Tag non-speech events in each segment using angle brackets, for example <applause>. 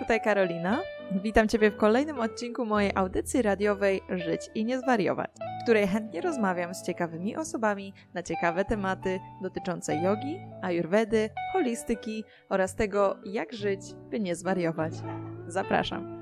tutaj Karolina. Witam Ciebie w kolejnym odcinku mojej audycji radiowej Żyć i nie zwariować, w której chętnie rozmawiam z ciekawymi osobami na ciekawe tematy dotyczące jogi, ajurwedy, holistyki oraz tego, jak żyć, by nie zwariować. Zapraszam.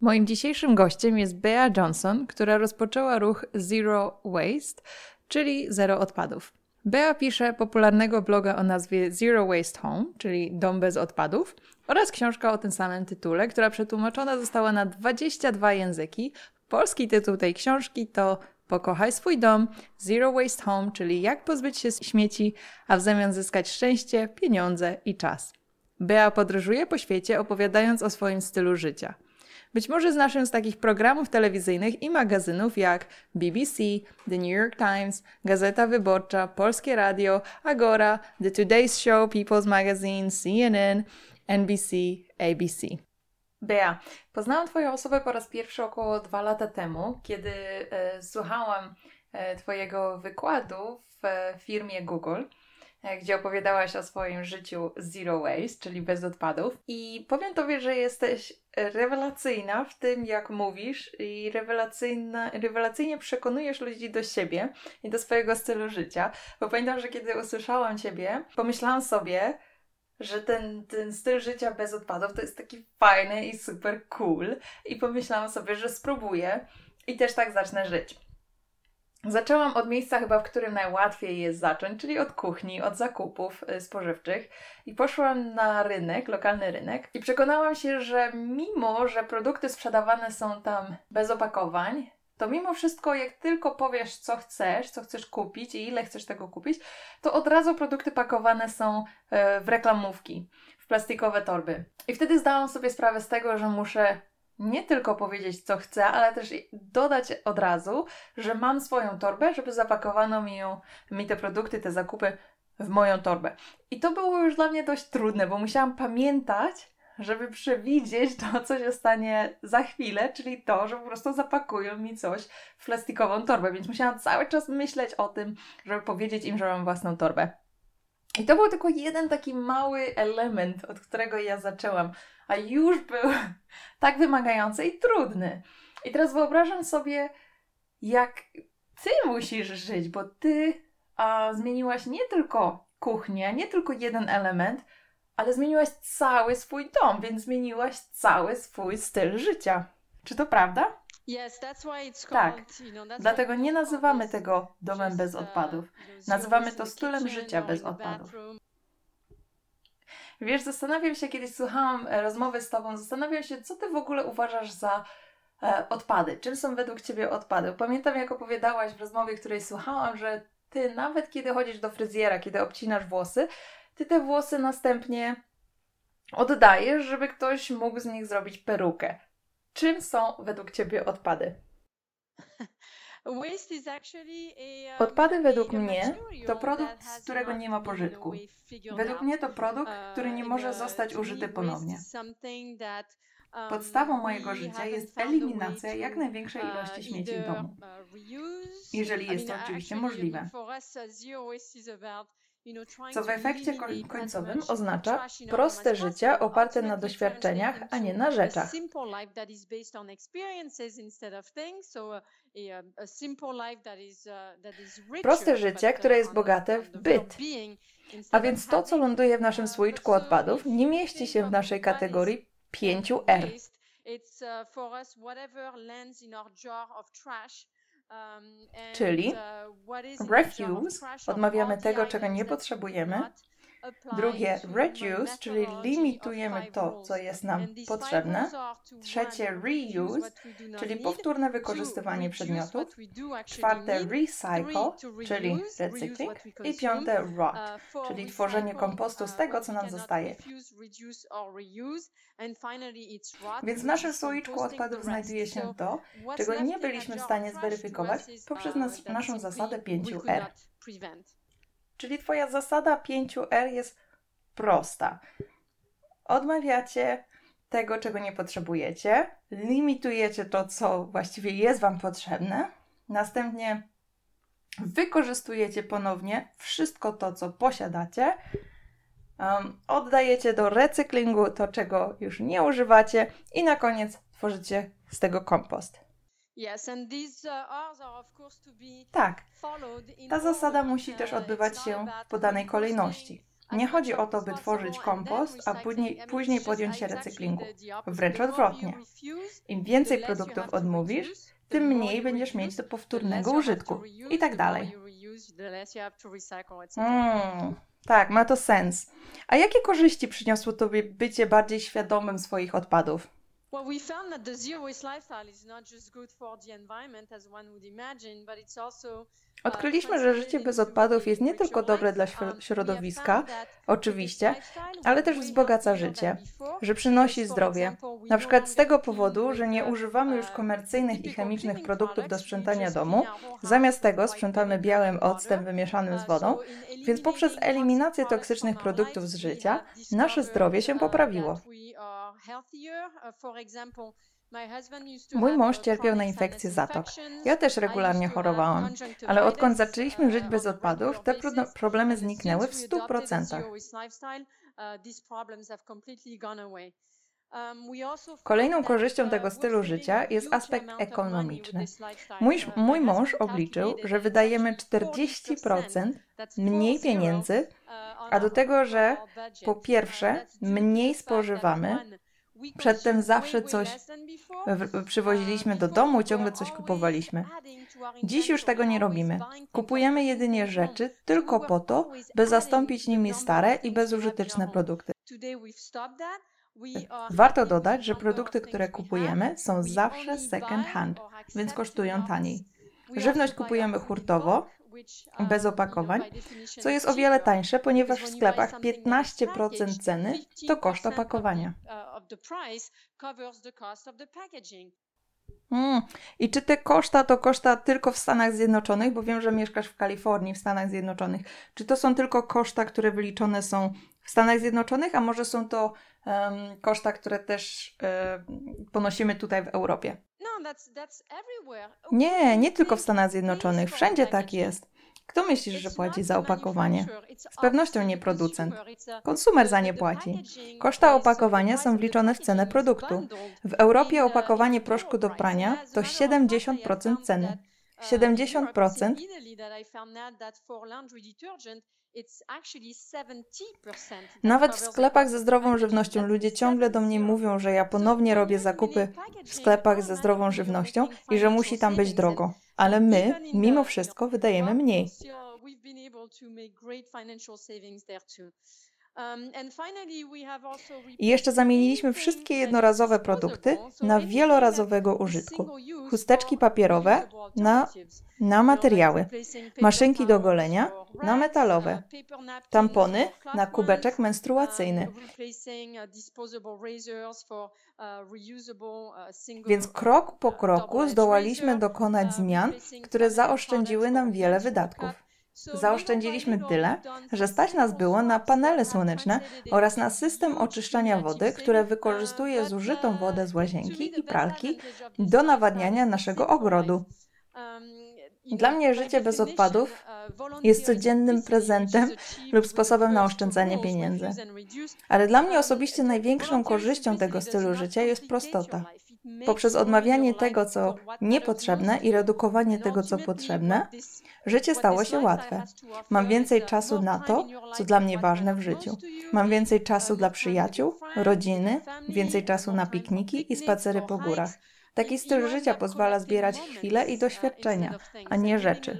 Moim dzisiejszym gościem jest Bea Johnson, która rozpoczęła ruch Zero Waste, czyli zero odpadów. Bea pisze popularnego bloga o nazwie Zero Waste Home, czyli Dom bez odpadów, oraz książka o tym samym tytule, która przetłumaczona została na 22 języki. Polski tytuł tej książki to Pokochaj swój dom, Zero Waste Home, czyli jak pozbyć się śmieci, a w zamian zyskać szczęście, pieniądze i czas. Bea podróżuje po świecie opowiadając o swoim stylu życia – być może znasz ją z takich programów telewizyjnych i magazynów jak BBC, The New York Times, Gazeta Wyborcza, Polskie Radio, Agora, The Today's Show, People's Magazine, CNN, NBC, ABC. Bea, poznałam Twoją osobę po raz pierwszy około dwa lata temu, kiedy e, słuchałam e, Twojego wykładu w e, firmie Google. E, gdzie opowiadałaś o swoim życiu zero waste, czyli bez odpadów. I powiem Tobie, że jesteś rewelacyjna w tym, jak mówisz i rewelacyjna, rewelacyjnie przekonujesz ludzi do siebie i do swojego stylu życia. Bo pamiętam, że kiedy usłyszałam Ciebie, pomyślałam sobie, że ten, ten styl życia bez odpadów to jest taki fajny i super cool. I pomyślałam sobie, że spróbuję i też tak zacznę żyć. Zaczęłam od miejsca chyba, w którym najłatwiej jest zacząć, czyli od kuchni, od zakupów y, spożywczych i poszłam na rynek, lokalny rynek i przekonałam się, że mimo, że produkty sprzedawane są tam bez opakowań, to mimo wszystko, jak tylko powiesz, co chcesz, co chcesz kupić i ile chcesz tego kupić, to od razu produkty pakowane są y, w reklamówki, w plastikowe torby. I wtedy zdałam sobie sprawę z tego, że muszę nie tylko powiedzieć, co chcę, ale też dodać od razu, że mam swoją torbę, żeby zapakowano mi, ją, mi te produkty, te zakupy w moją torbę. I to było już dla mnie dość trudne, bo musiałam pamiętać, żeby przewidzieć to, co się stanie za chwilę, czyli to, że po prostu zapakują mi coś w plastikową torbę, więc musiałam cały czas myśleć o tym, żeby powiedzieć im, że mam własną torbę. I to był tylko jeden taki mały element, od którego ja zaczęłam a już był <laughs> tak wymagający i trudny. I teraz wyobrażam sobie, jak ty musisz żyć, bo ty a, zmieniłaś nie tylko kuchnię, nie tylko jeden element, ale zmieniłaś cały swój dom, więc zmieniłaś cały swój styl życia. Czy to prawda? Tak. Dlatego nie nazywamy tego domem bez uh, odpadów. Nazywamy to stylem życia bez odpadów. Wiesz, zastanawiam się, kiedyś słuchałam e, rozmowy z Tobą, zastanawiam się, co Ty w ogóle uważasz za e, odpady. Czym są według Ciebie odpady? Pamiętam, jak opowiadałaś w rozmowie, której słuchałam, że Ty nawet kiedy chodzisz do fryzjera, kiedy obcinasz włosy, Ty te włosy następnie oddajesz, żeby ktoś mógł z nich zrobić perukę. Czym są według Ciebie odpady? <laughs> Odpady według mnie to produkt, z którego nie ma pożytku. Według mnie to produkt, który nie może zostać użyty ponownie. Podstawą mojego życia jest eliminacja jak największej ilości śmieci w domu, jeżeli jest to oczywiście możliwe co w efekcie końcowym oznacza proste życie oparte na doświadczeniach, a nie na rzeczach. Proste życie, które jest bogate w byt. A więc to, co ląduje w naszym słoiczku odpadów, nie mieści się w naszej kategorii 5R. It's uh, for us whatever lands in our jar of trash Um, Czyli uh, refuse, odmawiamy tego, czego nie potrzebujemy, Drugie, reduce, czyli limitujemy to, co jest nam potrzebne. Trzecie, reuse, czyli powtórne wykorzystywanie przedmiotów. Czwarte, recycle, czyli recykling. I piąte, rot, uh, czyli tworzenie kompostu z uh, tego, co nam zostaje. Więc w naszym słoiczku odpadów znajduje się to, czego nie byliśmy w stanie zweryfikować poprzez nas, naszą zasadę 5R. Czyli Twoja zasada 5R jest prosta. Odmawiacie tego, czego nie potrzebujecie, limitujecie to, co właściwie jest Wam potrzebne, następnie wykorzystujecie ponownie wszystko to, co posiadacie Um, oddajecie do recyklingu to, czego już nie używacie i na koniec tworzycie z tego kompost. Tak, ta zasada musi też odbywać się w podanej kolejności. Nie chodzi o to, by tworzyć kompost, a później, później podjąć się recyklingu. Wręcz odwrotnie. Im więcej produktów odmówisz, tym mniej będziesz mieć do powtórnego użytku i tak dalej. Mm, tak, ma to sens. A jakie korzyści przyniosło Tobie bycie bardziej świadomym swoich odpadów? Well, we found that the zero waste lifestyle is not just good for the environment as one would imagine, but it's also Odkryliśmy, że życie bez odpadów jest nie tylko dobre dla środowiska, oczywiście, ale też wzbogaca życie, że przynosi zdrowie. Na przykład z tego powodu, że nie używamy już komercyjnych i chemicznych produktów do sprzątania domu, zamiast tego sprzątamy białym octem wymieszanym z wodą, więc poprzez eliminację toksycznych produktów z życia nasze zdrowie się poprawiło. Mój mąż cierpiał na infekcję zatok. Ja też regularnie chorowałam, ale odkąd zaczęliśmy żyć bez odpadów, te pro problemy zniknęły w 100%. Kolejną korzyścią tego stylu życia jest aspekt ekonomiczny. Mój, mój mąż obliczył, że wydajemy 40% mniej pieniędzy, a do tego, że po pierwsze mniej spożywamy, Przedtem zawsze coś przywoziliśmy do domu, ciągle coś kupowaliśmy. Dziś już tego nie robimy. Kupujemy jedynie rzeczy tylko po to, by zastąpić nimi stare i bezużyteczne produkty. Warto dodać, że produkty, które kupujemy, są zawsze second hand, więc kosztują taniej. Żywność kupujemy hurtowo, bez opakowań, co jest o wiele tańsze, ponieważ w sklepach 15% ceny to koszt opakowania. Mm. I czy te koszta to koszta tylko w Stanach Zjednoczonych, bo wiem, że mieszkasz w Kalifornii, w Stanach Zjednoczonych. Czy to są tylko koszta, które wyliczone są w Stanach Zjednoczonych, a może są to um, koszta, które też um, ponosimy tutaj w Europie? No, nie, nie tylko w Stanach Zjednoczonych, wszędzie tak jest. Kto myślisz, że płaci za opakowanie? Z pewnością nie producent. Konsumer za nie płaci. Koszta opakowania są wliczone w cenę produktu. W Europie opakowanie proszku do prania to 70% ceny. 70%. Nawet w sklepach ze zdrową żywnością ludzie ciągle do mnie mówią, że ja ponownie robię zakupy w sklepach ze zdrową żywnością i że musi tam być drogo. Ale my, mimo wszystko, wydajemy mniej. Um, I jeszcze zamieniliśmy wszystkie jednorazowe produkty na wielorazowego użytku. Chusteczki papierowe na, na materiały, maszynki do golenia na metalowe, tampony na kubeczek menstruacyjny. Więc krok po kroku zdołaliśmy dokonać zmian, które zaoszczędziły nam wiele wydatków. Zaoszczędziliśmy tyle, że stać nas było na panele słoneczne oraz na system oczyszczania wody, które wykorzystuje zużytą wodę z łazienki i pralki do nawadniania naszego ogrodu. Dla mnie życie bez odpadów jest codziennym prezentem lub sposobem na oszczędzanie pieniędzy. Ale dla mnie osobiście największą korzyścią tego stylu życia jest prostota. Poprzez odmawianie tego, co niepotrzebne i redukowanie tego, co potrzebne, życie stało się łatwe. Mam więcej czasu na to, co dla mnie ważne w życiu. Mam więcej czasu dla przyjaciół, rodziny, więcej czasu na pikniki i spacery po górach. Taki styl życia pozwala zbierać chwile i doświadczenia, a nie rzeczy.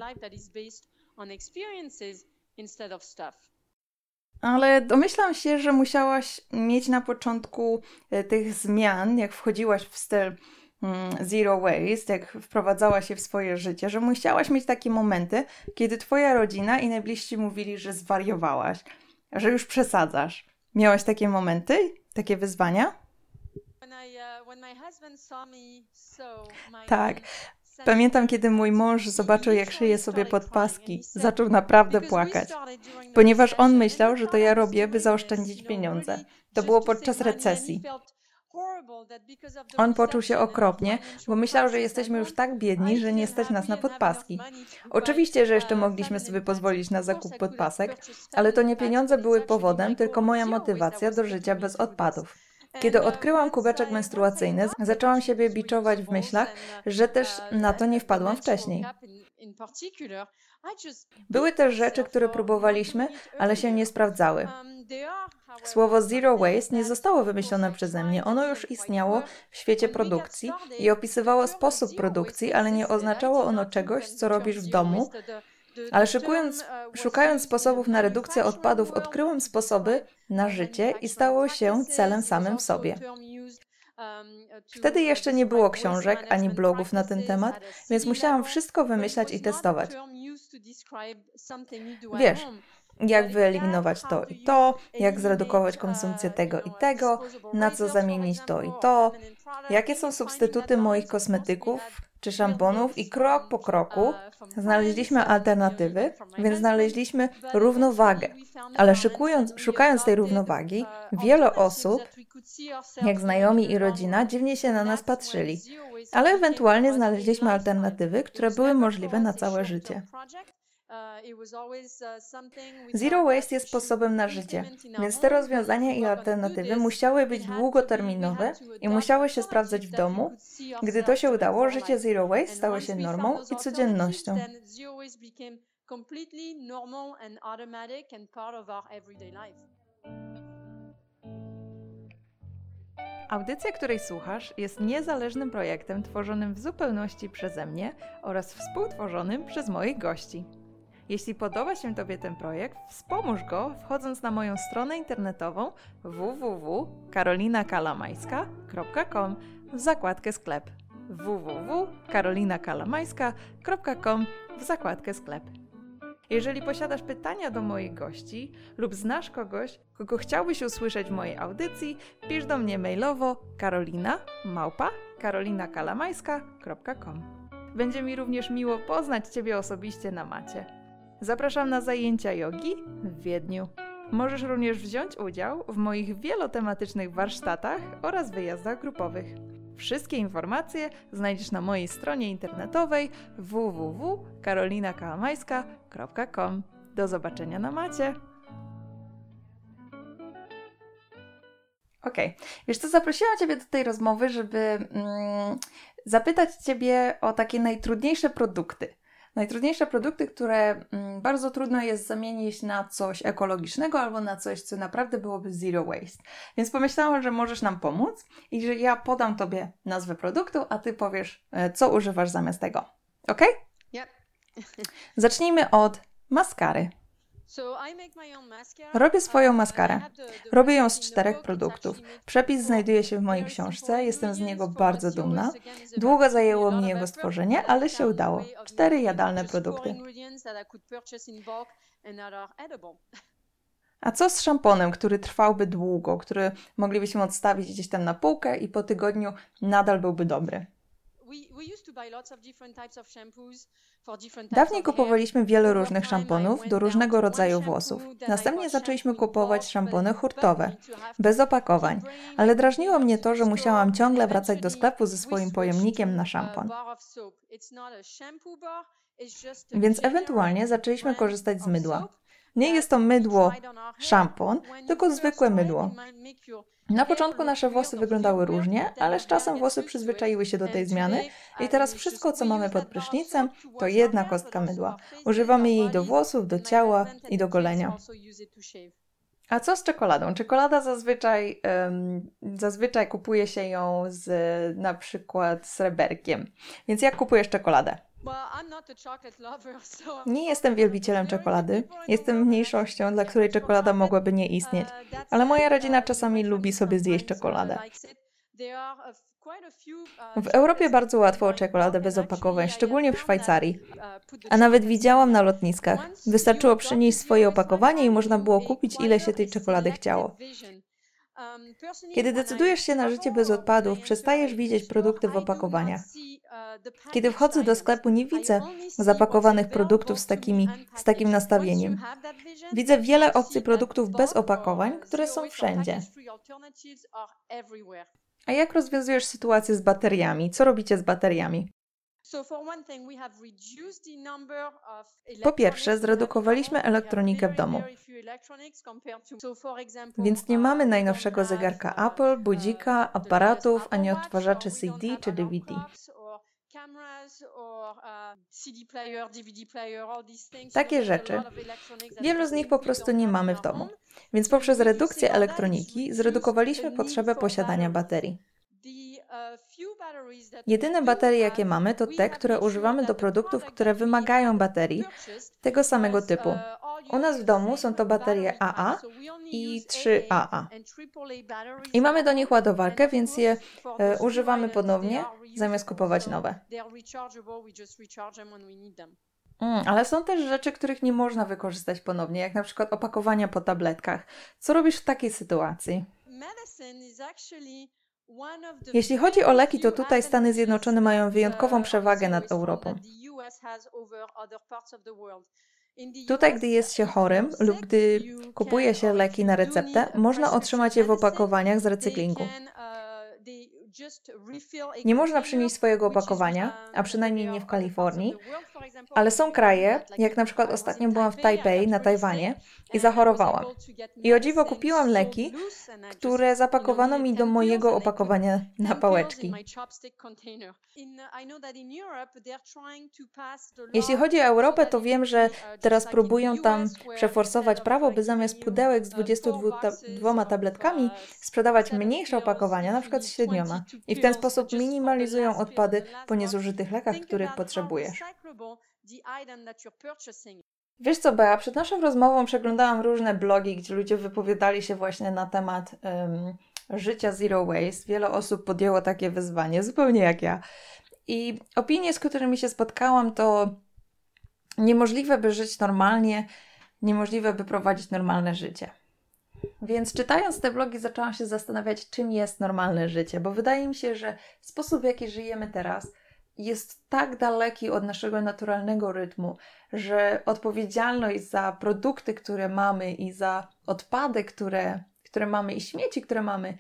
Ale domyślam się, że musiałaś mieć na początku e, tych zmian, jak wchodziłaś w styl zero waste, jak wprowadzałaś się w swoje życie, że musiałaś mieć takie momenty, kiedy twoja rodzina i najbliżsi mówili, że zwariowałaś, że już przesadzasz. Miałaś takie momenty, takie wyzwania? Tak. Pamiętam, kiedy mój mąż zobaczył, jak szyję sobie podpaski. Zaczął naprawdę płakać, ponieważ on myślał, że to ja robię, by zaoszczędzić pieniądze. To było podczas recesji. On poczuł się okropnie, bo myślał, że jesteśmy już tak biedni, że nie stać nas na podpaski. Oczywiście, że jeszcze mogliśmy sobie pozwolić na zakup podpasek, ale to nie pieniądze były powodem, tylko moja motywacja do życia bez odpadów. Kiedy odkryłam kubeczek menstruacyjny, zaczęłam siebie biczować w myślach, że też na to nie wpadłam wcześniej. Były też rzeczy, które próbowaliśmy, ale się nie sprawdzały. Słowo zero waste nie zostało wymyślone przeze mnie. Ono już istniało w świecie produkcji i opisywało sposób produkcji, ale nie oznaczało ono czegoś, co robisz w domu. Ale szukając sposobów na redukcję odpadów, odkryłam sposoby na życie i stało się celem samym w sobie. Wtedy jeszcze nie było książek ani blogów na ten temat, więc musiałam wszystko wymyślać i testować. Wiesz, jak wyeliminować to i to, jak zredukować konsumpcję tego i tego, na co zamienić to i to, jakie są substytuty moich kosmetyków czy szamponów i krok po kroku znaleźliśmy alternatywy, więc znaleźliśmy równowagę. Ale szukując, szukając tej równowagi, wiele osób, jak znajomi i rodzina, dziwnie się na nas patrzyli. Ale ewentualnie znaleźliśmy alternatywy, które były możliwe na całe życie. Zero Waste jest sposobem na życie, więc te rozwiązania i alternatywy musiały być długoterminowe i musiały się sprawdzać w domu. Gdy to się udało, życie Zero Waste stało się normą i codziennością. Audycja, której słuchasz, jest niezależnym projektem tworzonym w zupełności przeze mnie oraz współtworzonym przez moich gości. Jeśli podoba się Tobie ten projekt, wspomóż go wchodząc na moją stronę internetową www.karolinakalamajska.com w zakładkę sklep www.karolinakalamajska.com w zakładkę sklep. Jeżeli posiadasz pytania do moich gości lub znasz kogoś, kogo chciałbyś usłyszeć w mojej audycji, pisz do mnie mailowo karolina małpa karolinakalamajska.com. Będzie mi również miło poznać Ciebie osobiście na macie. Zapraszam na zajęcia jogi w Wiedniu. Możesz również wziąć udział w moich wielotematycznych warsztatach oraz wyjazdach grupowych. Wszystkie informacje znajdziesz na mojej stronie internetowej www.karolinakalamajska.com. Do zobaczenia na macie! Okej, okay. wiesz co, zaprosiłam Ciebie do tej rozmowy, żeby mm, zapytać Ciebie o takie najtrudniejsze produkty najtrudniejsze produkty, które mm, bardzo trudno jest zamienić na coś ekologicznego albo na coś, co naprawdę byłoby zero waste. Więc pomyślałam, że możesz nam pomóc i że ja podam Tobie nazwę produktu, a Ty powiesz, e, co używasz zamiast tego. Ok? Yep. <laughs> Zacznijmy od maskary. Robię swoją maskarę. Robię ją z czterech produktów. Przepis znajduje się w mojej książce, jestem z niego bardzo dumna. Długo zajęło mi jego stworzenie, ale się udało. Cztery jadalne produkty. A co z szamponem, który trwałby długo, który moglibyśmy odstawić gdzieś tam na półkę i po tygodniu nadal byłby dobry? Dawniej kupowaliśmy wiele różnych szamponów do różnego rodzaju włosów. Następnie zaczęliśmy kupować szampony hurtowe, bez opakowań, ale drażniło mnie to, że musiałam ciągle wracać do sklepu ze swoim pojemnikiem na szampon. Więc ewentualnie zaczęliśmy korzystać z mydła. Nie jest to mydło szampon, tylko zwykłe mydło. Na początku nasze włosy wyglądały różnie, ale z czasem włosy przyzwyczaiły się do tej zmiany i teraz wszystko, co mamy pod prysznicem, to jedna kostka mydła. Używamy jej do włosów, do ciała i do golenia. A co z czekoladą? Czekolada zazwyczaj, um, zazwyczaj kupuje się ją z na przykład sreberkiem. Więc jak kupujesz czekoladę? <laughs> Nie jestem wielbicielem czekolady. Jestem mniejszością, dla której czekolada mogłaby nie istnieć. Uh, Ale moja rodzina czasami lubi sobie zjeść czekoladę. Uh, w Europie bardzo łatwo o czekoladę bez opakowań, szczególnie w Szwajcarii. Uh, A nawet widziałam na lotniskach. Wystarczyło przynieść swoje opakowanie i można było kupić ile się tej czekolady chciało. Um, Kiedy decydujesz się na życie bez odpadów, przestajesz widzieć produkty w opakowaniach. Kiedy wchodzę do sklepu, nie widzę zapakowanych produktów z, takimi, z takim nastawieniem. Widzę wiele opcji produktów bez opakowań, które są wszędzie. A jak rozwiązujesz sytuację z bateriami? Co robicie z bateriami? Po pierwsze, zredukowaliśmy elektronikę w domu. Więc nie mamy najnowszego zegarka Apple, budzika, aparatów, ani odtwarzaczy CD czy DVD. Takie rzeczy. Wielu z nich po prostu nie mamy w domu. Więc poprzez redukcję elektroniki zredukowaliśmy potrzebę posiadania baterii. Jedyne baterie, jakie mamy, to te, które używamy do produktów, które wymagają baterii tego samego typu. U nas w domu są to baterie AA i 3AA. I mamy do nich ładowarkę, więc je e, używamy ponownie, zamiast kupować nowe. Mm, ale są też rzeczy, których nie można wykorzystać ponownie, jak na przykład opakowania po tabletkach. Co robisz w takiej sytuacji? Jeśli chodzi o leki, to tutaj Stany Zjednoczone mają wyjątkową przewagę nad Europą. Tutaj, gdy jest się chorym lub gdy kupuje się leki na receptę, można otrzymać je w opakowaniach z recyklingu. Nie można przynieść swojego opakowania, a przynajmniej nie w Kalifornii, ale są kraje, jak na przykład ostatnio byłam w Taipei na Tajwanie i zachorowałam. I o dziwo kupiłam leki, które zapakowano mi do mojego opakowania na pałeczki. Jeśli chodzi o Europę, to wiem, że teraz próbują tam przeforsować prawo, by zamiast pudełek z 22 tabletkami sprzedawać mniejsze opakowania, na przykład z średnioma. I w ten sposób minimalizują odpady po niezużytych lekach, których potrzebujesz. Wiesz co, Bea, przed naszą rozmową przeglądałam różne blogi, gdzie ludzie wypowiadali się właśnie na temat um, życia zero waste. Wiele osób podjęło takie wyzwanie, zupełnie jak ja. I opinie, z którymi się spotkałam, to niemożliwe, by żyć normalnie, niemożliwe, by prowadzić normalne życie. Więc czytając te blogi, zaczęłam się zastanawiać, czym jest normalne życie, bo wydaje mi się, że sposób, w jaki żyjemy teraz, jest tak daleki od naszego naturalnego rytmu, że odpowiedzialność za produkty, które mamy i za odpady, które, które mamy i śmieci, które mamy,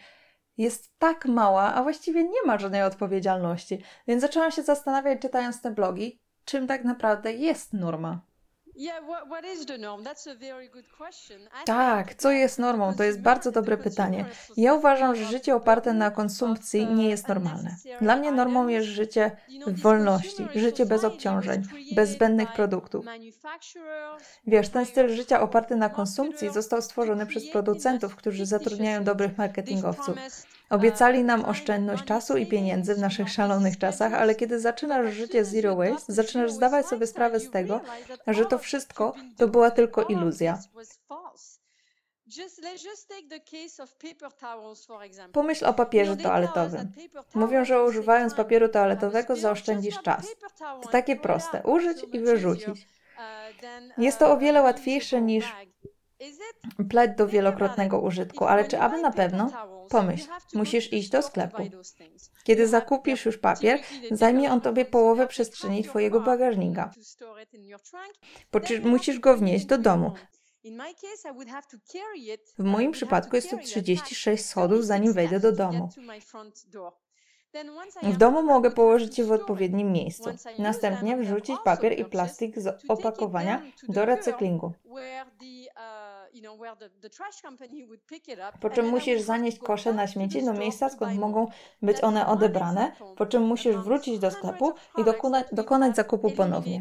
jest tak mała, a właściwie nie ma żadnej odpowiedzialności. Więc zaczęłam się zastanawiać, czytając te blogi, czym tak naprawdę jest norma. Tak, co jest normą? To jest bardzo dobre pytanie. Ja uważam, że życie oparte na konsumpcji nie jest normalne. Dla mnie normą jest życie w wolności, życie bez obciążeń, bez zbędnych produktów. Wiesz, ten styl życia oparty na konsumpcji został stworzony przez producentów, którzy zatrudniają dobrych marketingowców. Obiecali nam oszczędność czasu i pieniędzy w naszych szalonych czasach, ale kiedy zaczynasz życie zero waste, zaczynasz zdawać sobie sprawę z tego, że to wszystko to była tylko iluzja. Pomyśl o papierze toaletowym. Mówią, że używając papieru toaletowego zaoszczędzisz czas. To takie proste: użyć i wyrzucić. Jest to o wiele łatwiejsze niż pleć do wielokrotnego użytku, ale czy aby na pewno? Pomyśl, musisz iść do sklepu. Kiedy zakupisz już papier, zajmie on tobie połowę przestrzeni twojego bagażnika. Po czym musisz go wnieść do domu. W moim przypadku jest to 36 schodów, zanim wejdę do domu. W domu mogę położyć je w odpowiednim miejscu. Następnie wrzucić papier i plastik z opakowania do recyklingu. Po czym musisz zanieść kosze na śmieci do miejsca, skąd mogą być one odebrane, po czym musisz wrócić do sklepu i dokonać, dokonać zakupu ponownie.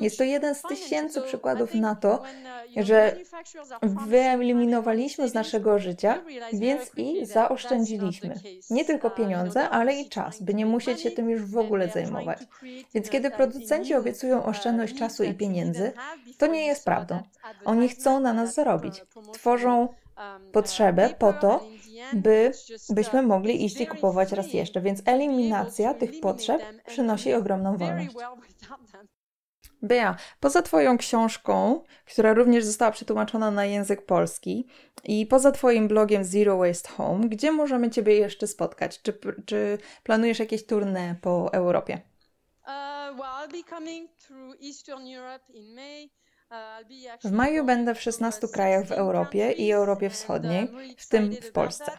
Jest to jeden z tysięcy przykładów na to, uh, że wyeliminowaliśmy z naszego życia, więc i zaoszczędziliśmy. Nie tylko uh, pieniądze, ale i czas, by nie musieć się tym już w ogóle zajmować. Więc kiedy producenci obiecują uh, oszczędność czasu i pieniędzy, to nie jest prawdą. Oni chcą na nas zarobić. Tworzą potrzebę po to, by, byśmy mogli iść i kupować raz jeszcze. Więc eliminacja tych potrzeb przynosi ogromną wolność. Bea, poza Twoją książką, która również została przetłumaczona na język polski, i poza Twoim blogiem Zero Waste Home, gdzie możemy Ciebie jeszcze spotkać? Czy, czy planujesz jakieś tournée po Europie? Uh, well, I'll be coming through Eastern Europe in May. W maju będę w 16 krajach w Europie i Europie Wschodniej, w tym w Polsce.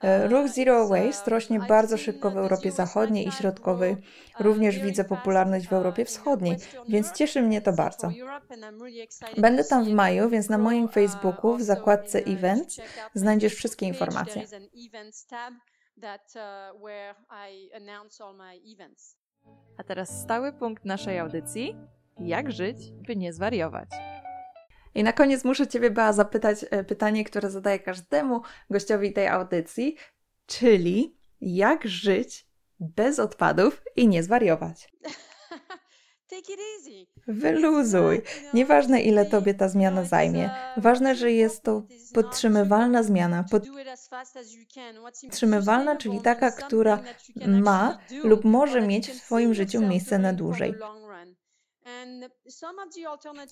E, ruch Zero Waste rośnie bardzo szybko w Europie Zachodniej i Środkowej. Również widzę popularność w Europie Wschodniej, więc cieszy mnie to bardzo. Będę tam w maju, więc na moim Facebooku w zakładce Events znajdziesz wszystkie informacje. A teraz stały punkt naszej audycji: jak żyć, by nie zwariować. I na koniec muszę Ciebie, Bea, zapytać e, pytanie, które zadaję każdemu gościowi tej audycji, czyli jak żyć bez odpadów i nie zwariować. <laughs> Wyluzuj. Nieważne, ile tobie ta zmiana zajmie. Ważne, że jest to podtrzymywalna zmiana. Podtrzymywalna, czyli taka, która ma lub może mieć w Twoim życiu miejsce na dłużej.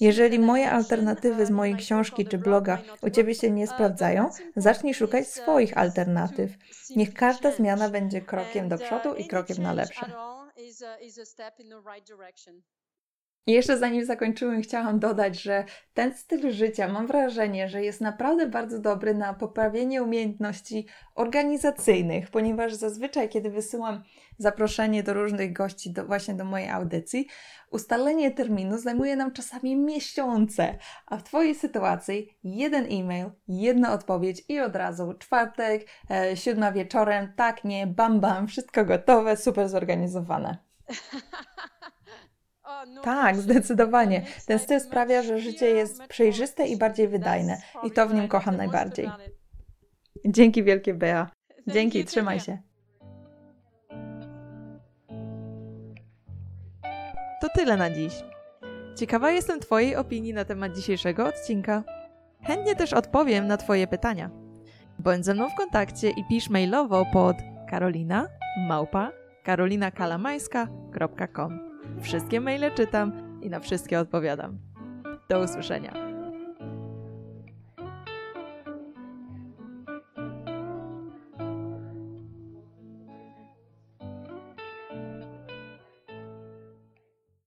Jeżeli moje alternatywy z mojej książki czy bloga u Ciebie się nie uh, sprawdzają, zacznij szukać swoich alternatyw. Niech każda zmiana będzie krokiem do przodu uh, i krokiem na lepsze. I jeszcze zanim zakończymy, chciałam dodać, że ten styl życia mam wrażenie, że jest naprawdę bardzo dobry na poprawienie umiejętności organizacyjnych, ponieważ zazwyczaj, kiedy wysyłam zaproszenie do różnych gości, do, właśnie do mojej audycji, ustalenie terminu zajmuje nam czasami miesiące, a w Twojej sytuacji jeden e-mail, jedna odpowiedź i od razu czwartek, e, siódma wieczorem, tak, nie, bam, bam, wszystko gotowe, super zorganizowane. <laughs> No tak, zdecydowanie. Ten styl sprawia, że życie jest przejrzyste i bardziej wydajne. I to w nim kocham najbardziej. Dzięki wielkie, Bea. Dzięki, trzymaj się. To tyle na dziś. Ciekawa jestem Twojej opinii na temat dzisiejszego odcinka. Chętnie też odpowiem na Twoje pytania. Bądź ze mną w kontakcie i pisz mailowo pod karolina małpa karolinakalamajska.com Wszystkie maile czytam i na wszystkie odpowiadam. Do usłyszenia.